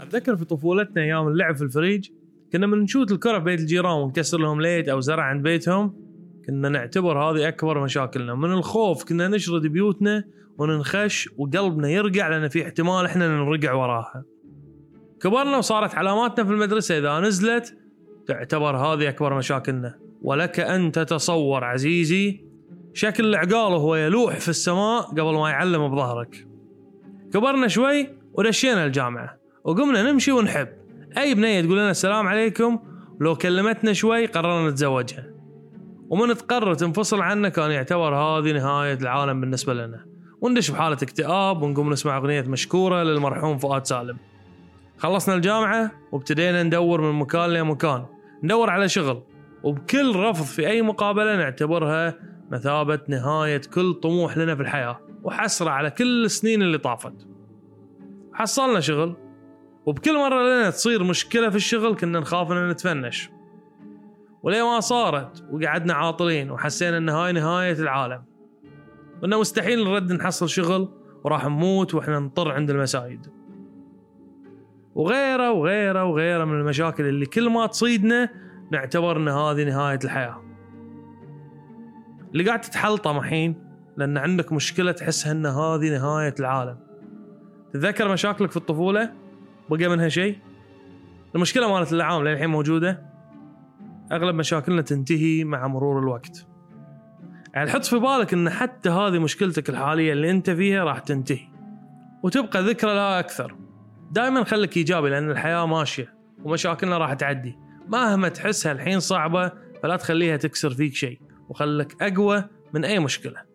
أتذكر في طفولتنا أيام اللعب في الفريج كنا من نشوت الكرة في بيت الجيران ونكسر لهم ليت أو زرع عند بيتهم. كنا نعتبر هذه أكبر مشاكلنا. من الخوف كنا نشرد بيوتنا وننخش وقلبنا يرقع لأن في احتمال إحنا نرقع وراها. كبرنا وصارت علاماتنا في المدرسة إذا نزلت تعتبر هذه أكبر مشاكلنا. ولك أن تتصور عزيزي شكل العقال وهو يلوح في السماء قبل ما يعلم بظهرك. كبرنا شوي ودشينا الجامعة. وقمنا نمشي ونحب. أي بنية تقول لنا السلام عليكم لو كلمتنا شوي قررنا نتزوجها. ومن تقرر تنفصل عنه كان يعتبر هذه نهاية العالم بالنسبة لنا. وندش بحالة اكتئاب ونقوم نسمع أغنية مشكورة للمرحوم فؤاد سالم. خلصنا الجامعة وابتدينا ندور من مكان لمكان. ندور على شغل. وبكل رفض في أي مقابلة نعتبرها مثابة نهاية كل طموح لنا في الحياة. وحسرة على كل السنين اللي طافت. حصلنا شغل. وبكل مرة لنا تصير مشكلة في الشغل كنا نخاف ان نتفنش. وليه ما صارت؟ وقعدنا عاطلين وحسينا إن هاي نهاية العالم. وانه مستحيل نرد نحصل شغل وراح نموت وإحنا نطر عند المسايد وغيره وغيره وغيره من المشاكل اللي كل ما تصيدنا نعتبر إن هذه نهاية الحياة. اللي قاعد تتحلطم الحين لأن عندك مشكلة تحسها إن هذه نهاية العالم. تتذكر مشاكلك في الطفولة؟ بقى منها شيء؟ المشكلة مالت العام للحين موجودة؟ أغلب مشاكلنا تنتهي مع مرور الوقت. يعني حط في بالك إن حتى هذه مشكلتك الحالية اللي أنت فيها راح تنتهي. وتبقى ذكرى لا أكثر. دائما خليك إيجابي لأن الحياة ماشية ومشاكلنا راح تعدي. مهما تحسها الحين صعبة فلا تخليها تكسر فيك شيء. وخلك أقوى من أي مشكلة.